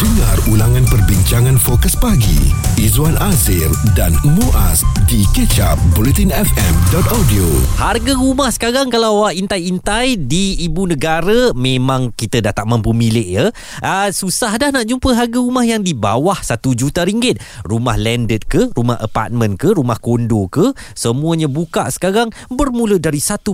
Dengar ulangan perbincangan fokus pagi Izwan Azir dan Muaz di kecap bulletinfm.audio Harga rumah sekarang kalau awak intai-intai di ibu negara memang kita dah tak mampu milik ya. Uh, susah dah nak jumpa harga rumah yang di bawah 1 juta ringgit. Rumah landed ke, rumah apartment ke, rumah kondo ke, semuanya buka sekarang bermula dari 1.1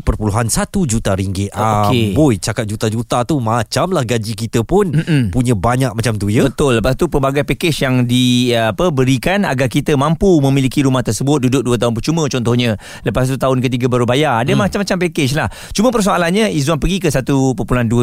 juta ringgit. Okey. boy, cakap juta-juta tu macam lah gaji kita pun Mm-mm. punya banyak macam tu ya. Betul. Lepas tu pelbagai package yang di uh, apa berikan agar kita mampu memiliki rumah tersebut duduk 2 tahun percuma contohnya. Lepas tu tahun ketiga baru bayar. Dia hmm. macam-macam package lah. Cuma persoalannya Izzuan pergi ke 1.2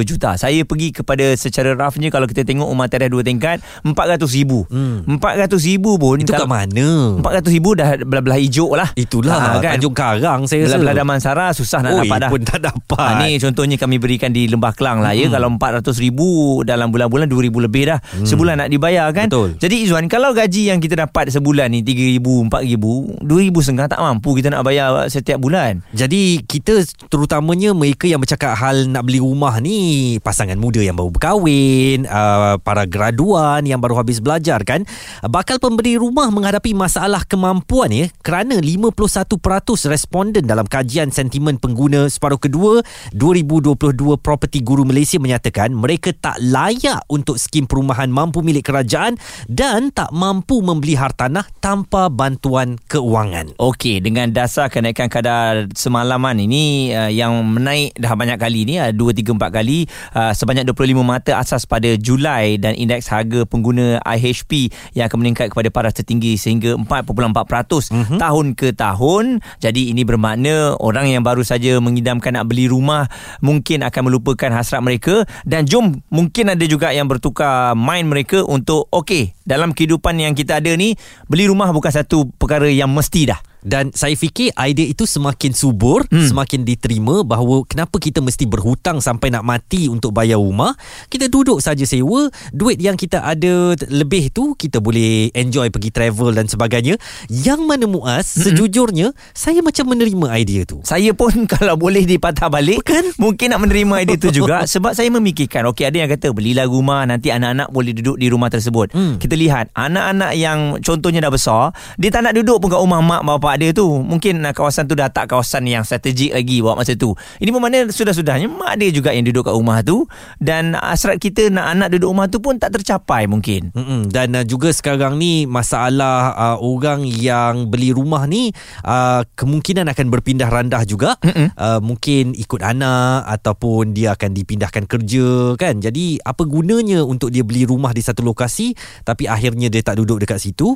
juta. Saya pergi kepada secara roughnya kalau kita tengok rumah teras dua tingkat 400 ribu. Hmm. 400 ribu pun. Itu kat mana? 400 ribu dah belah-belah hijau lah. Itulah ha, kan? Tanjung Karang saya rasa. Belah-belah Damansara susah nak Oi, dapat dah. pun tak dapat. Ha, ni contohnya kami berikan di Lembah Kelang lah ya. Hmm. Kalau 400 ribu dalam bulan-bulan 2 ribu lebih dah. Hmm. Sebulan nak dibayar kan. Betul. Jadi Izzuan kalau gaji yang kita dapat sebulan ni 3 ribu, 4 ribu, 2 ribu setengah tak mampu kita nak bayar setiap bulan. Jadi kita terutamanya mereka yang bercakap hal nak beli rumah ni pasangan muda yang baru berkahwin, uh, para graduan yang baru habis belajar kan, bakal pemberi rumah menghadapi masalah kemampuan ya kerana 51% responden dalam kajian sentimen pengguna separuh kedua 2022 Property Guru Malaysia menyatakan mereka tak layak untuk skim perumahan mampu milik kerajaan dan tak mampu membeli hartanah tanpa bantuan keuangan. Okey, dengan dasar kenaikan kadar semalaman ini uh, yang menaik dah banyak kali ni, uh, 2 3 4 kali uh, sebanyak 25 mata asas pada Julai dan indeks harga pengguna IHP yang akan meningkat kepada paras tertinggi sehingga 4.4% mm-hmm. tahun ke tahun. Jadi ini bermakna orang yang baru saja mengidamkan nak beli rumah mungkin akan melupakan hasrat mereka dan jom mungkin ada juga yang bertukar mind mereka untuk okey, dalam kehidupan yang kita ada ni beli rumah bukan satu perkara yang mesti dah. Dan saya fikir idea itu semakin subur, hmm. semakin diterima bahawa kenapa kita mesti berhutang sampai nak mati untuk bayar rumah. Kita duduk saja sewa, duit yang kita ada lebih tu kita boleh enjoy pergi travel dan sebagainya. Yang mana Muaz, hmm. sejujurnya saya macam menerima idea tu. Saya pun kalau boleh dipatah balik Bukan? Mungkin nak menerima idea tu juga Sebab saya memikirkan Okey ada yang kata Belilah rumah Nanti anak-anak boleh duduk di rumah tersebut Hmm. Kita lihat Anak-anak yang contohnya dah besar Dia tak nak duduk pun kat rumah mak bapak dia tu Mungkin uh, kawasan tu dah tak kawasan yang strategik lagi Buat masa tu Ini bermakna sudah-sudahnya Mak dia juga yang duduk kat rumah tu Dan asrat kita nak anak duduk rumah tu pun Tak tercapai mungkin Mm-mm. Dan uh, juga sekarang ni masalah uh, orang yang beli rumah ni uh, kemungkinan akan berpindah randah juga. Uh, mungkin ikut anak ataupun dia akan dipindahkan kerja kan. Jadi apa gunanya untuk dia beli rumah di satu lokasi tapi akhirnya dia tak duduk dekat situ.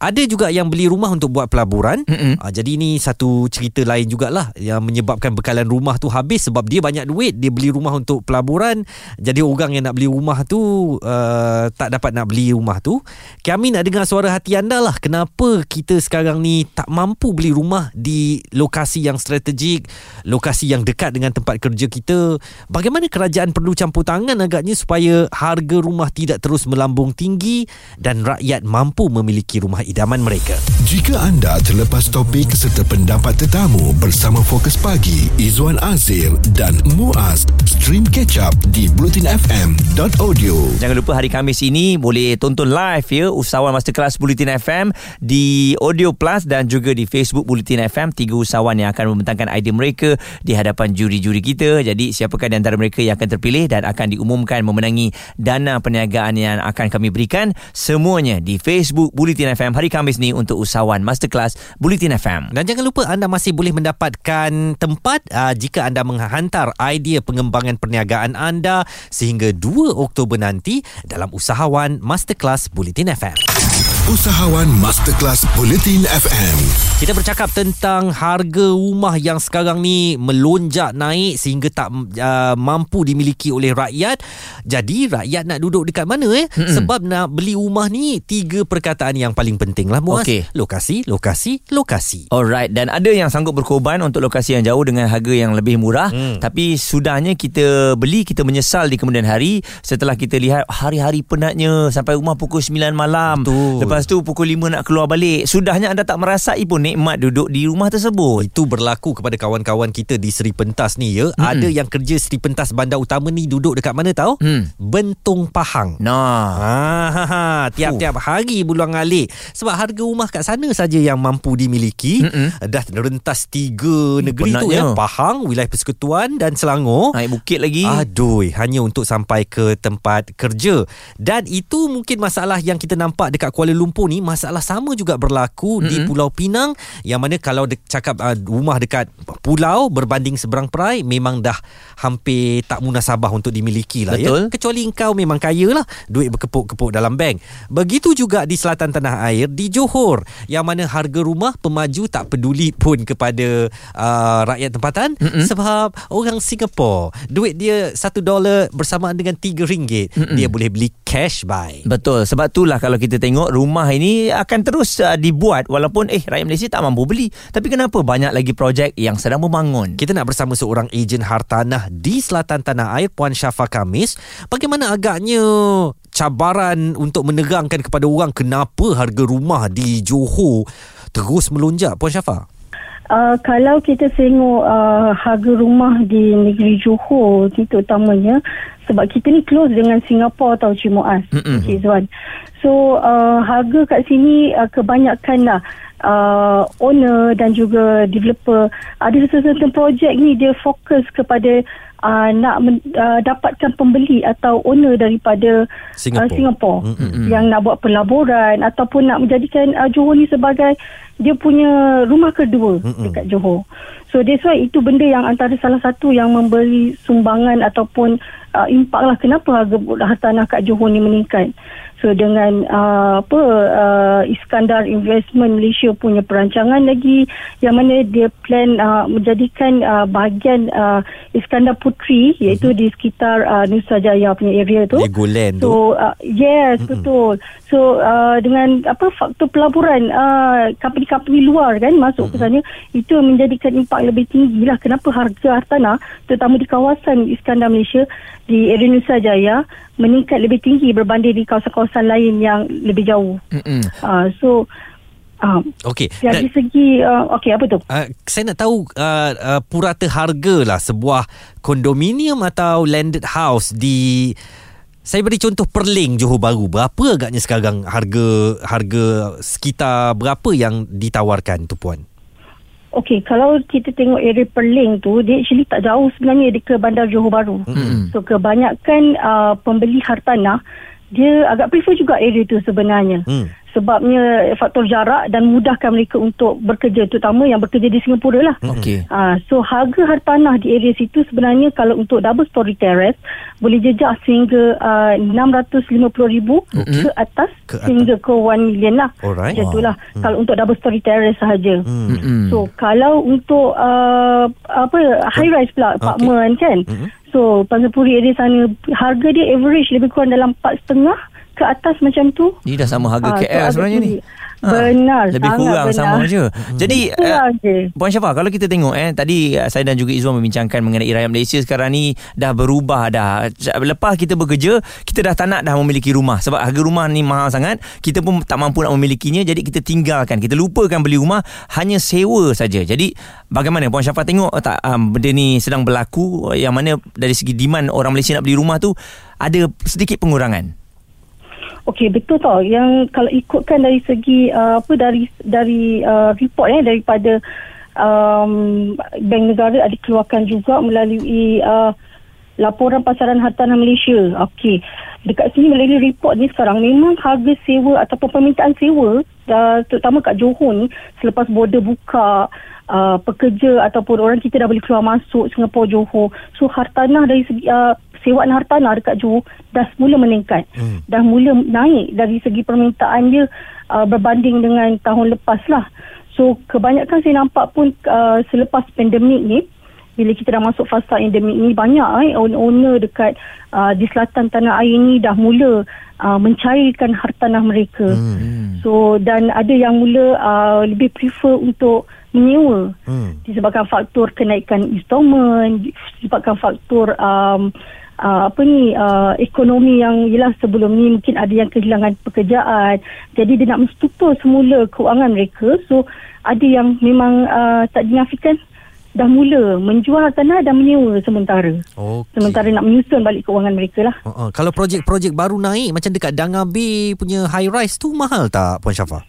Ada juga yang beli rumah untuk buat pelaburan. Mm-mm. Uh, jadi ni satu cerita lain jugalah yang menyebabkan bekalan rumah tu habis sebab dia banyak duit dia beli rumah untuk pelaburan. Jadi orang yang nak beli rumah tu uh, tak dapat nak beli rumah tu. Kami nak dengar suara hati anda lah. Kenapa kita sekarang ni tak mampu beli rumah di lokasi yang strategik, lokasi yang dekat dengan tempat kerja kita. Bagaimana kerajaan perlu campur tangan agaknya supaya harga rumah tidak terus melambung tinggi dan rakyat mampu memiliki rumah idaman mereka. Jika anda terlepas topik serta pendapat tetamu bersama Fokus Pagi Izwan Azir dan Muaz stream catch up di bulletinfm.audio Jangan lupa hari Khamis ini boleh tonton live ya usahawan masterclass Bulletin FM di Audio Plus dan juga di Facebook Bulletin FM. Tiga usahawan yang akan membentangkan idea mereka di hadapan juri-juri kita. Jadi siapakah di antara mereka yang akan terpilih dan akan diumumkan memenangi dana perniagaan yang akan kami berikan semuanya di Facebook Bulletin FM hari Khamis ni untuk usahawan masterclass Bulletin FM. Dan jangan lupa anda masih boleh mendapatkan tempat uh, jika anda menghantar idea pengembangan perniagaan anda sehingga 2 Oktober nanti dalam usahawan Masterclass Bulletin FM. Usahawan Masterclass Bulletin FM Kita bercakap tentang harga rumah yang sekarang ni melonjak naik sehingga tak uh, mampu dimiliki oleh rakyat. Jadi rakyat nak duduk dekat mana eh? Hmm. Sebab nak beli rumah ni tiga perkataan yang paling penting lah Muaz. Okey. Lokasi, lokasi, lokasi. Alright dan ada yang sanggup berkorban untuk lokasi yang jauh dengan harga yang lebih murah Hmm. tapi sudahnya kita beli kita menyesal di kemudian hari setelah kita lihat hari-hari penatnya sampai rumah pukul 9 malam Betul. lepas Lepas tu pukul 5 nak keluar balik. Sudahnya anda tak merasai pun nikmat duduk di rumah tersebut. Itu berlaku kepada kawan-kawan kita di Seri Pentas ni ya. Hmm. Ada yang kerja Seri Pentas Bandar Utama ni duduk dekat mana tahu? Hmm. Bentong Pahang. Nah. Ah, ha, ha. tiap-tiap uh. hari buluang alik sebab harga rumah kat sana saja yang mampu dimiliki Mm-mm. dah rentas tiga negeri Penatnya. tu ya Pahang wilayah persekutuan dan Selangor naik bukit lagi aduh hanya untuk sampai ke tempat kerja dan itu mungkin masalah yang kita nampak dekat Kuala Lumpur ni masalah sama juga berlaku Mm-mm. di Pulau Pinang yang mana kalau de- cakap uh, rumah dekat pulau berbanding seberang perai memang dah hampir tak munasabah untuk dimiliki lah ya. Betul. ya kecuali engkau memang kaya lah duit berkepuk-kepuk dalam bank begitu juga di selatan tanah air di Johor yang mana harga rumah pemaju tak peduli pun kepada uh, rakyat tempatan Mm-mm. sebab orang Singapura duit dia satu dolar bersamaan dengan tiga ringgit Mm-mm. dia boleh beli cash buy betul sebab itulah kalau kita tengok rumah ini akan terus uh, dibuat walaupun eh rakyat Malaysia tak mampu beli. Tapi kenapa banyak lagi projek yang sedang membangun? Kita nak bersama seorang ejen hartanah di selatan tanah air Puan Syafa Kamis. Bagaimana agaknya cabaran untuk menerangkan kepada orang kenapa harga rumah di Johor terus melonjak Puan Syafa? Uh, kalau kita tengok uh, harga rumah di negeri Johor itu utamanya sebab kita ni close dengan Singapura atau Cimuas okay, Zuan. So uh, harga kat sini uh, kebanyakan lah uh, owner dan juga developer ada sesuatu projek ni dia fokus kepada uh, nak men, uh, dapatkan pembeli atau owner daripada Singapura, uh, Singapura mm-hmm. yang nak buat pelaburan ataupun nak menjadikan uh, Johor ni sebagai dia punya rumah kedua mm-hmm. dekat Johor. So that's why itu benda yang antara salah satu yang memberi sumbangan ataupun uh, impak lah kenapa harga hartanah kat Johor ni meningkat. So dengan uh, apa uh, Iskandar Investment Malaysia punya perancangan lagi yang mana dia plan uh, menjadikan uh, bahagian uh, Iskandar Putri iaitu mm-hmm. di sekitar uh, Nusa Jaya punya area tu. Legoland tu. So uh, yes mm-hmm. betul. So uh, dengan apa faktor pelaburan uh, company-company luar kan masuk mm-hmm. ke sana itu menjadikan impak lebih tinggi lah kenapa harga hartanah terutama di kawasan Iskandar Malaysia di area Nusa Jaya meningkat lebih tinggi berbanding di kawasan-kawasan lain yang lebih jauh. Uh, so uh, Okey. Dari Dan, segi uh, okey apa tu? Uh, saya nak tahu uh, uh, purata harga lah sebuah kondominium atau landed house di saya beri contoh Perling Johor Bahru. Berapa agaknya sekarang harga harga sekitar berapa yang ditawarkan tu puan? Okey, kalau kita tengok area Perling tu, dia actually tak jauh sebenarnya di ke Bandar Johor Bahru. Mm-hmm. So, kebanyakan uh, pembeli hartanah, dia agak prefer juga area tu sebenarnya. Mm sebabnya faktor jarak dan mudahkan mereka untuk bekerja terutama yang bekerja di Singapura lah. Okay. Uh, so harga hartanah di area situ sebenarnya kalau untuk double story terrace boleh jejak sehingga uh, 650,000 okay. ke atas ke sehingga ke 1 million lah. Alright. Macam itulah oh. hmm. kalau untuk double story terrace sahaja. Hmm. So kalau untuk uh, apa high rise pula apartment okay. kan. Hmm. So Pasir area sana harga dia average lebih kurang dalam 4.5 ke atas macam tu. Ini dah sama harga ha, KL sebenarnya ni. Ha, benar Lebih kurang benar. sama je Jadi uh, Puan Syafa Kalau kita tengok eh Tadi uh, saya dan juga Izzuan Membincangkan mengenai rakyat Malaysia Sekarang ni Dah berubah dah Lepas kita bekerja Kita dah tak nak dah memiliki rumah Sebab harga rumah ni mahal sangat Kita pun tak mampu nak memilikinya Jadi kita tinggalkan Kita lupakan beli rumah Hanya sewa saja. Jadi Bagaimana Puan Syafa tengok tak um, Benda ni sedang berlaku Yang mana Dari segi demand Orang Malaysia nak beli rumah tu Ada sedikit pengurangan Okey betul tau yang kalau ikutkan dari segi uh, apa dari dari uh, report ya daripada um, Bank Negara ada keluarkan juga melalui uh, laporan pasaran hartanah Malaysia. Okey. Dekat sini melalui report ni sekarang memang harga sewa ataupun permintaan sewa uh, terutama kat Johor ni selepas border buka uh, pekerja ataupun orang kita dah boleh keluar masuk Singapura Johor. So hartanah dari segi uh, sewaan hartanah dekat Johor dah mula meningkat. Hmm. Dah mula naik dari segi permintaan dia uh, berbanding dengan tahun lepas lah. So kebanyakan saya nampak pun uh, selepas pandemik ni bila kita dah masuk fasa endemik ni banyak eh owner dekat uh, di selatan tanah air ni dah mula uh, mencairkan hartanah mereka. Hmm. So dan ada yang mula uh, lebih prefer untuk menyewa hmm. disebabkan faktor kenaikan installment disebabkan faktor um, uh, apa ni uh, ekonomi yang ialah sebelum ni mungkin ada yang kehilangan pekerjaan jadi dia nak menstutur semula keuangan mereka so ada yang memang uh, tak dinafikan dah mula menjual tanah dan menyewa sementara. Okey. Sementara nak menyusun balik keuangan mereka lah. Uh, uh, kalau projek-projek baru naik macam dekat Danga Bay punya high rise tu mahal tak Puan Syafa?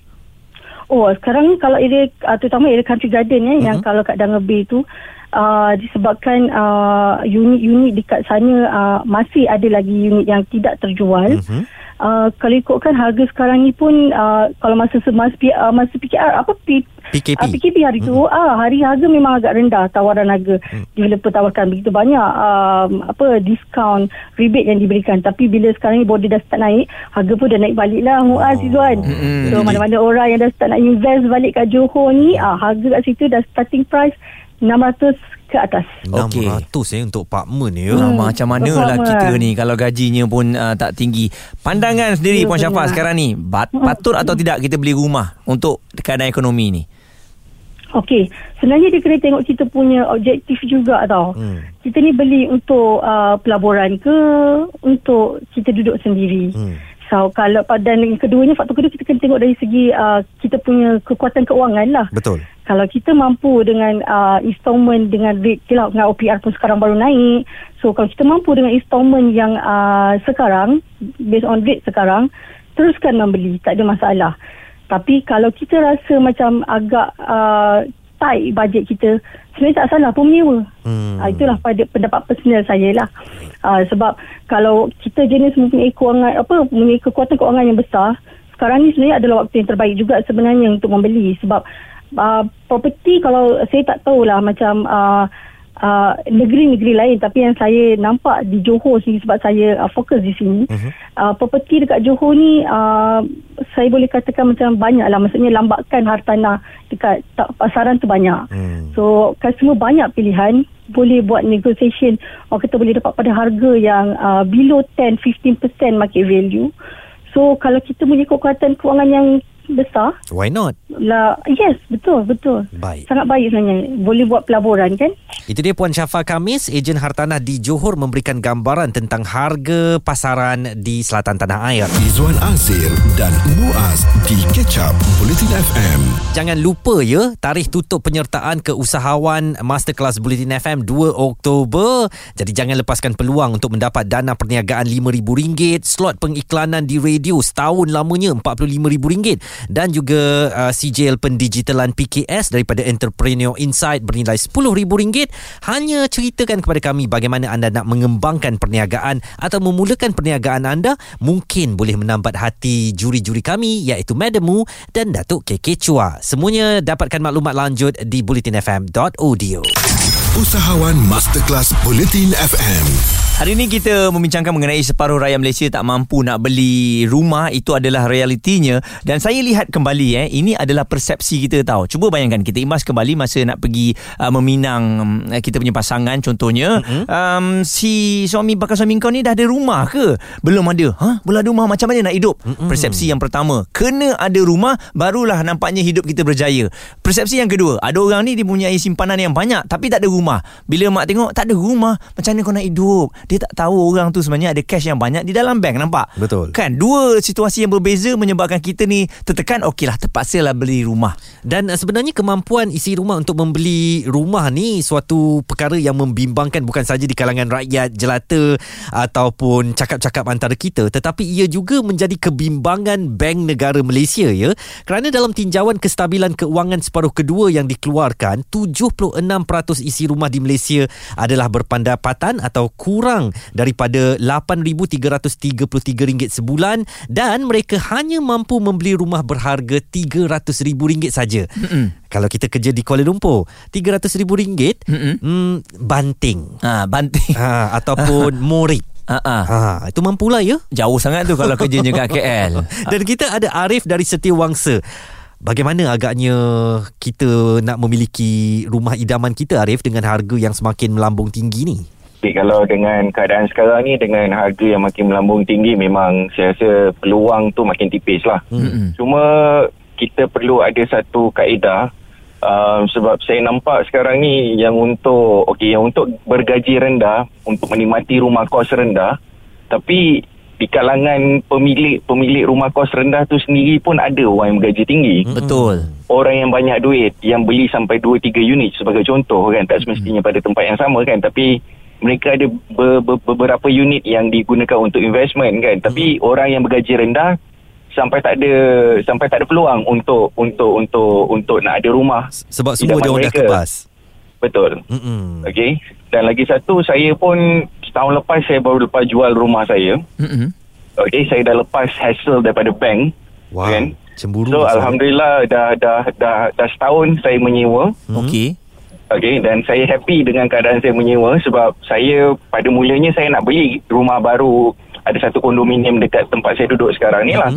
Oh, sekarang kalau area uh, terutama area country garden eh, uh-huh. yang kalau kat Danga Bay tu uh, disebabkan uh, unit-unit dekat sana uh, masih ada lagi unit yang tidak terjual. Uh-huh. Uh, kalau ikutkan harga sekarang ni pun uh, kalau masa masa, uh, masa PKR apa P, PKP. Uh, PKP hari tu hmm. ah hari harga memang agak rendah tawaran harga hmm. developer tawarkan begitu banyak um, apa diskaun rebate yang diberikan tapi bila sekarang ni border dah start naik harga pun dah naik balik lah Muaz oh. Izzuan hmm. so mana-mana orang yang dah start nak invest balik kat Johor ni ah harga kat situ dah starting price 600 ke atas. Okey. 600 eh untuk apartment ya. Hmm, macam mana lah kita ni kalau gajinya pun uh, tak tinggi. Pandangan sendiri ya, Puan Syafa sekarang ni, bat, hmm. patut atau tidak kita beli rumah untuk keadaan ekonomi ni? Okey, sebenarnya dia kena tengok kita punya objektif juga tau. Hmm. Kita ni beli untuk uh, pelaburan ke untuk kita duduk sendiri. Hmm. So kalau pada yang keduanya faktor kedua kita kena tengok dari segi uh, kita punya kekuatan keuangan lah. Betul. Kalau kita mampu dengan uh, installment dengan rate kira dengan OPR pun sekarang baru naik. So kalau kita mampu dengan installment yang uh, sekarang based on rate sekarang teruskan membeli tak ada masalah. Tapi kalau kita rasa macam agak uh, tight budget kita sebenarnya tak salah pun menyewa. Hmm. Uh, itulah pada pendapat personal saya lah. Uh, sebab kalau kita jenis mempunyai kewangan apa mempunyai kekuatan keuangan yang besar, sekarang ni sebenarnya adalah waktu yang terbaik juga sebenarnya untuk membeli sebab uh, property kalau saya tak tahulah macam uh, uh, negeri-negeri lain. Tapi yang saya nampak di Johor sini sebab saya uh, fokus di sini uh-huh. uh, property dekat Johor ni uh, saya boleh katakan macam banyak lah maksudnya lambakan hartanah dekat tak, pasaran tu banyak. Hmm. so customer banyak pilihan. Boleh buat negotiation. Orang kata boleh dapat pada harga yang uh, below 10-15% market value. So kalau kita punya kekuatan kewangan yang besar. Why not? Lah, yes, betul, betul. Baik. Sangat baik sebenarnya. Boleh buat pelaburan kan? Itu dia Puan Syafa Kamis, ejen hartanah di Johor memberikan gambaran tentang harga pasaran di selatan tanah air. Izwan Azir dan Muaz di Ketchup Bulletin FM. Jangan lupa ya, tarikh tutup penyertaan ke usahawan Masterclass Bulletin FM 2 Oktober. Jadi jangan lepaskan peluang untuk mendapat dana perniagaan RM5,000, slot pengiklanan di radio setahun lamanya RM45,000 dan juga uh, sijil pendigitalan PKS daripada Entrepreneur Insight bernilai RM10,000 hanya ceritakan kepada kami bagaimana anda nak mengembangkan perniagaan atau memulakan perniagaan anda. Mungkin boleh menambat hati juri-juri kami iaitu Madam dan Datuk KK Chua. Semuanya dapatkan maklumat lanjut di bulletinfm.audio Usahawan Masterclass Bulletin FM Hari ini kita membincangkan mengenai separuh rakyat Malaysia tak mampu nak beli rumah itu adalah realitinya dan saya lihat kembali eh ini adalah persepsi kita tahu. Cuba bayangkan kita imbas kembali masa nak pergi uh, meminang uh, kita punya pasangan contohnya mm-hmm. um, si suami bakal suami kau ni dah ada rumah ke? Belum ada. Ha? Belum ada rumah macam mana nak hidup? Mm-hmm. Persepsi yang pertama, kena ada rumah barulah nampaknya hidup kita berjaya. Persepsi yang kedua, ada orang ni dia punya simpanan yang banyak tapi tak ada rumah. Bila mak tengok tak ada rumah, macam mana kau nak hidup? Dia tak tahu orang tu sebenarnya ada cash yang banyak di dalam bank nampak? Betul. Kan dua situasi yang berbeza menyebabkan kita ni tertekan okeylah terpaksalah beli rumah. Dan uh, sebenarnya kemampuan isi rumah untuk membeli rumah ni suatu perkara yang membimbangkan bukan saja di kalangan rakyat jelata ataupun cakap-cakap antara kita tetapi ia juga menjadi kebimbangan bank negara Malaysia ya. Kerana dalam tinjauan kestabilan keuangan separuh kedua yang dikeluarkan 76% isi rumah di Malaysia adalah berpandapatan atau kurang kurang daripada RM8,333 sebulan dan mereka hanya mampu membeli rumah berharga RM300,000 saja. Kalau kita kerja di Kuala Lumpur, RM300,000 mm, banting. Ha, banting. Ha, ataupun morik. Ha, ha, itu mampulah ya. Jauh sangat tu kalau kerjanya kat KL. Dan kita ada Arif dari Setiawangsa. Bagaimana agaknya kita nak memiliki rumah idaman kita Arif dengan harga yang semakin melambung tinggi ni? Okay, kalau dengan keadaan sekarang ni dengan harga yang makin melambung tinggi memang saya rasa peluang tu makin tipis lah. Mm-hmm. Cuma kita perlu ada satu kaedah Uh, sebab saya nampak sekarang ni yang untuk okey yang untuk bergaji rendah untuk menikmati rumah kos rendah tapi di kalangan pemilik pemilik rumah kos rendah tu sendiri pun ada orang yang bergaji tinggi. Betul. Orang yang banyak duit yang beli sampai 2 3 unit sebagai contoh kan tak semestinya pada tempat yang sama kan tapi mereka ada be, be, beberapa unit yang digunakan untuk investment kan tapi orang yang bergaji rendah sampai tak ada sampai tak ada peluang untuk untuk untuk untuk nak ada rumah Sebab semua dia orang dah kebas. betul Mm-mm. okey dan lagi satu saya pun setahun lepas saya baru lepas jual rumah saya Mm-mm. okey saya dah lepas hassle daripada bank Wow. kan Cemburu. so Ustaz. alhamdulillah dah dah dah dah setahun saya menyewa Okey. Okey dan saya happy dengan keadaan saya menyewa sebab saya pada mulanya saya nak beli rumah baru ada satu kondominium dekat tempat saya duduk sekarang ni lah.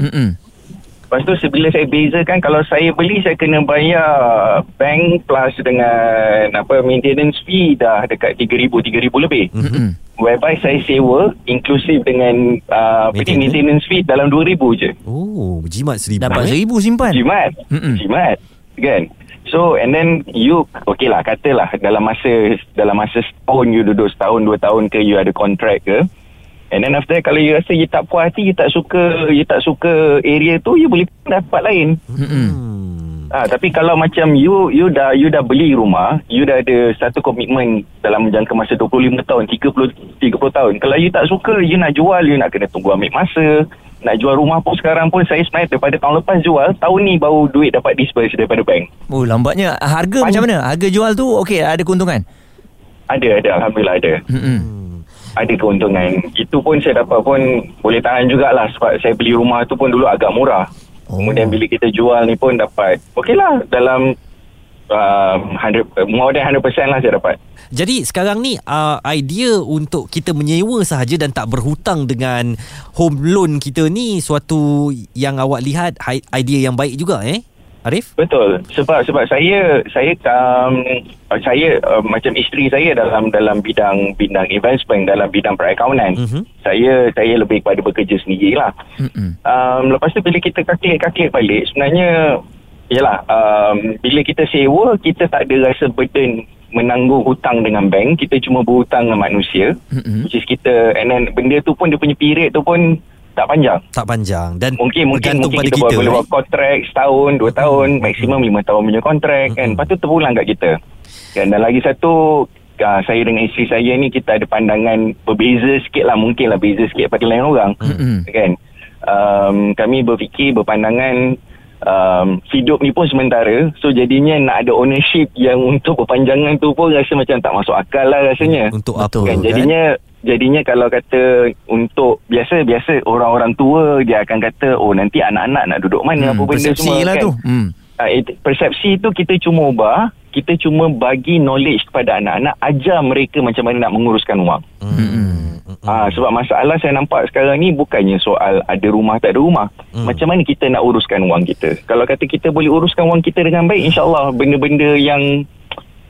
Lepas tu sebila saya bezakan kalau saya beli saya kena bayar bank plus dengan apa maintenance fee dah dekat 3000 3000 lebih. Mm-mm. Whereby saya sewa inklusif dengan uh, Maintenance? maintenance fee dalam 2000 je. Oh, jimat seribu. Dapat eh? seribu simpan. Jimat. Mm-mm. Jimat. Kan? So and then you okay lah katalah dalam masa dalam masa setahun you duduk setahun dua tahun ke you ada kontrak ke and then after that, kalau you rasa you tak puas hati you tak suka you tak suka area tu you boleh pindah tempat lain. Hmm. Ha, tapi kalau macam you you dah you dah beli rumah you dah ada satu komitmen dalam jangka masa 25 tahun 30 30 tahun. Kalau you tak suka you nak jual you nak kena tunggu ambil masa. Nak jual rumah pun sekarang pun saya sebenarnya daripada tahun lepas jual tahun ni baru duit dapat disperse daripada bank. Oh lambatnya. Harga Pan- macam mana? Harga jual tu Okey ada keuntungan? Ada ada. Alhamdulillah ada. Mm-mm. ada keuntungan. Itu pun saya dapat pun boleh tahan jugalah sebab saya beli rumah tu pun dulu agak murah Oh. kemudian bila kita jual ni pun dapat okey lah dalam uh, 100, more than 100% lah saya dapat Jadi sekarang ni uh, idea untuk kita menyewa sahaja dan tak berhutang dengan home loan kita ni suatu yang awak lihat idea yang baik juga eh Arif? Betul. Sebab sebab saya saya um, saya uh, macam isteri saya dalam dalam bidang bidang investment dalam bidang perakaunan. Mhm. Saya saya lebih kepada bekerja sendirilah. Mm-mm. Um, lepas tu bila kita kalkulate-kalkulate balik sebenarnya yalah um, bila kita sewa kita tak ada rasa burden menanggung hutang dengan bank kita cuma berhutang dengan manusia Mm-mm. which is kita and then benda tu pun dia punya period tu pun tak panjang Tak panjang dan Mungkin mungkin mungkin pada kita, kita, boleh eh? buat kontrak setahun, dua tahun, maksimum lima tahun punya kontrak kan. Mm-mm. Lepas tu terpulang kat kita. Kan dan lagi satu uh, saya dengan isteri saya ni kita ada pandangan berbeza sikit lah mungkin lah beza sikit pada lain orang Mm-mm. kan um, kami berfikir berpandangan um, hidup ni pun sementara. So jadinya nak ada ownership yang untuk berpanjangan tu pun rasa macam tak masuk akal lah rasanya. Untuk apa? Kan jadinya jadinya kalau kata untuk biasa biasa orang-orang tua dia akan kata oh nanti anak-anak nak duduk mana apa benda semua lah kan. tu. Hmm. Ah, it, persepsi tu kita cuma ubah kita cuma bagi knowledge kepada anak-anak ajar mereka macam mana nak menguruskan wang Hmm. Ah sebab masalah saya nampak sekarang ni bukannya soal ada rumah tak ada rumah. Hmm. Macam mana kita nak uruskan wang kita? Kalau kata kita boleh uruskan wang kita dengan baik, insya-Allah benda-benda yang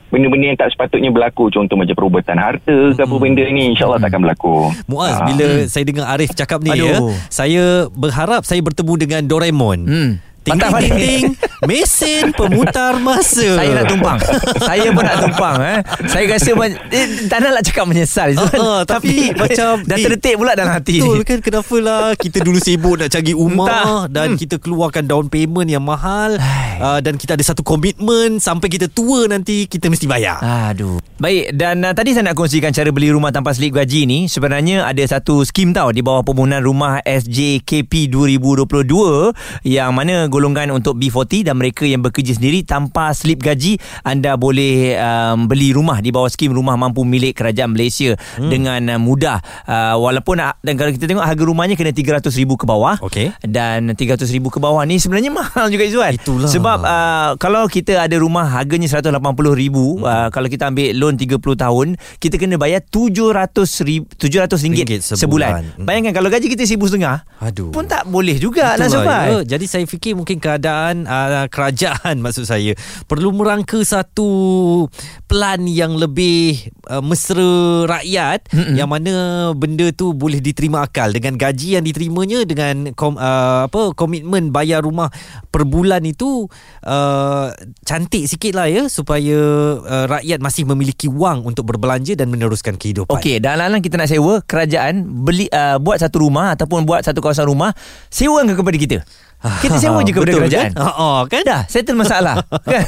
benda-benda yang tak sepatutnya berlaku contoh macam perubatan harta ke apa benda ni insya-Allah takkan berlaku. Muaz Ah. bila saya dengar Arif cakap ni ya Aduh. saya berharap saya bertemu dengan Doraemon. Hmm. Ting ting ting ting mesin pemutar masa. Saya nak tumpang Saya pun nak tumpang eh. Saya rasa man- eh, Tak nak nak cakap menyesal Ah, ah, tapi macam, Dah eh, terdetik pula dalam hati Betul kan kenapa lah Kita dulu sibuk nak cari rumah Entah. Dan Hmm. kita keluarkan down payment yang mahal uh, Dan kita ada satu komitmen Sampai kita tua nanti Kita mesti bayar Aduh. Baik dan uh, tadi saya nak kongsikan cara beli rumah tanpa slip gaji ni sebenarnya ada satu skim tau di bawah permohonan rumah SJKP 2022 yang mana golongan untuk B40 dan mereka yang bekerja sendiri tanpa slip gaji anda boleh um, beli rumah di bawah skim rumah mampu milik kerajaan Malaysia hmm. dengan uh, mudah uh, walaupun uh, dan kalau kita tengok harga rumahnya kena 300,000 ke bawah Okey. dan 300,000 ke bawah ni sebenarnya mahal juga Izzuan Itulah. sebab uh, kalau kita ada rumah harganya 180,000 hmm. uh, kalau kita ambil loan 30 tahun kita kena bayar 700 ribu, 700 ringgit Ringgit sebulan. sebulan. Hmm. Bayangkan kalau gaji kita 1,500 Aduh. pun tak boleh juga lah Sobat. ya. Jadi saya fikir mungkin keadaan uh, kerajaan maksud saya perlu merangka satu plan yang lebih uh, mesra rakyat Mm-mm. yang mana benda tu boleh diterima akal dengan gaji yang diterimanya dengan kom, uh, apa komitmen bayar rumah per bulan itu uh, cantik sikit lah ya supaya uh, rakyat masih memiliki wang untuk berbelanja dan meneruskan kehidupan. Okey, dalam kita nak sewa kerajaan beli uh, buat satu rumah ataupun buat satu kawasan rumah sewa kepada kita. Kita sewa je kepada Betul, kerajaan. Kan? Oh, kan? Dah, settle masalah. kan?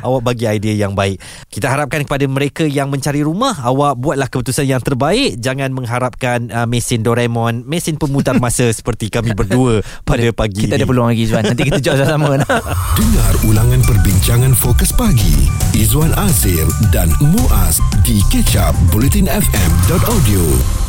Awak bagi idea yang baik. Kita harapkan kepada mereka yang mencari rumah, awak buatlah keputusan yang terbaik. Jangan mengharapkan uh, mesin Doraemon, mesin pemutar masa seperti kami berdua pada pagi Kita ini. ada peluang lagi, Izwan. Nanti kita jawab sama-sama. Dengar ulangan perbincangan Fokus Pagi. Izwan Azir dan Muaz di kecap bulletinfm.audio.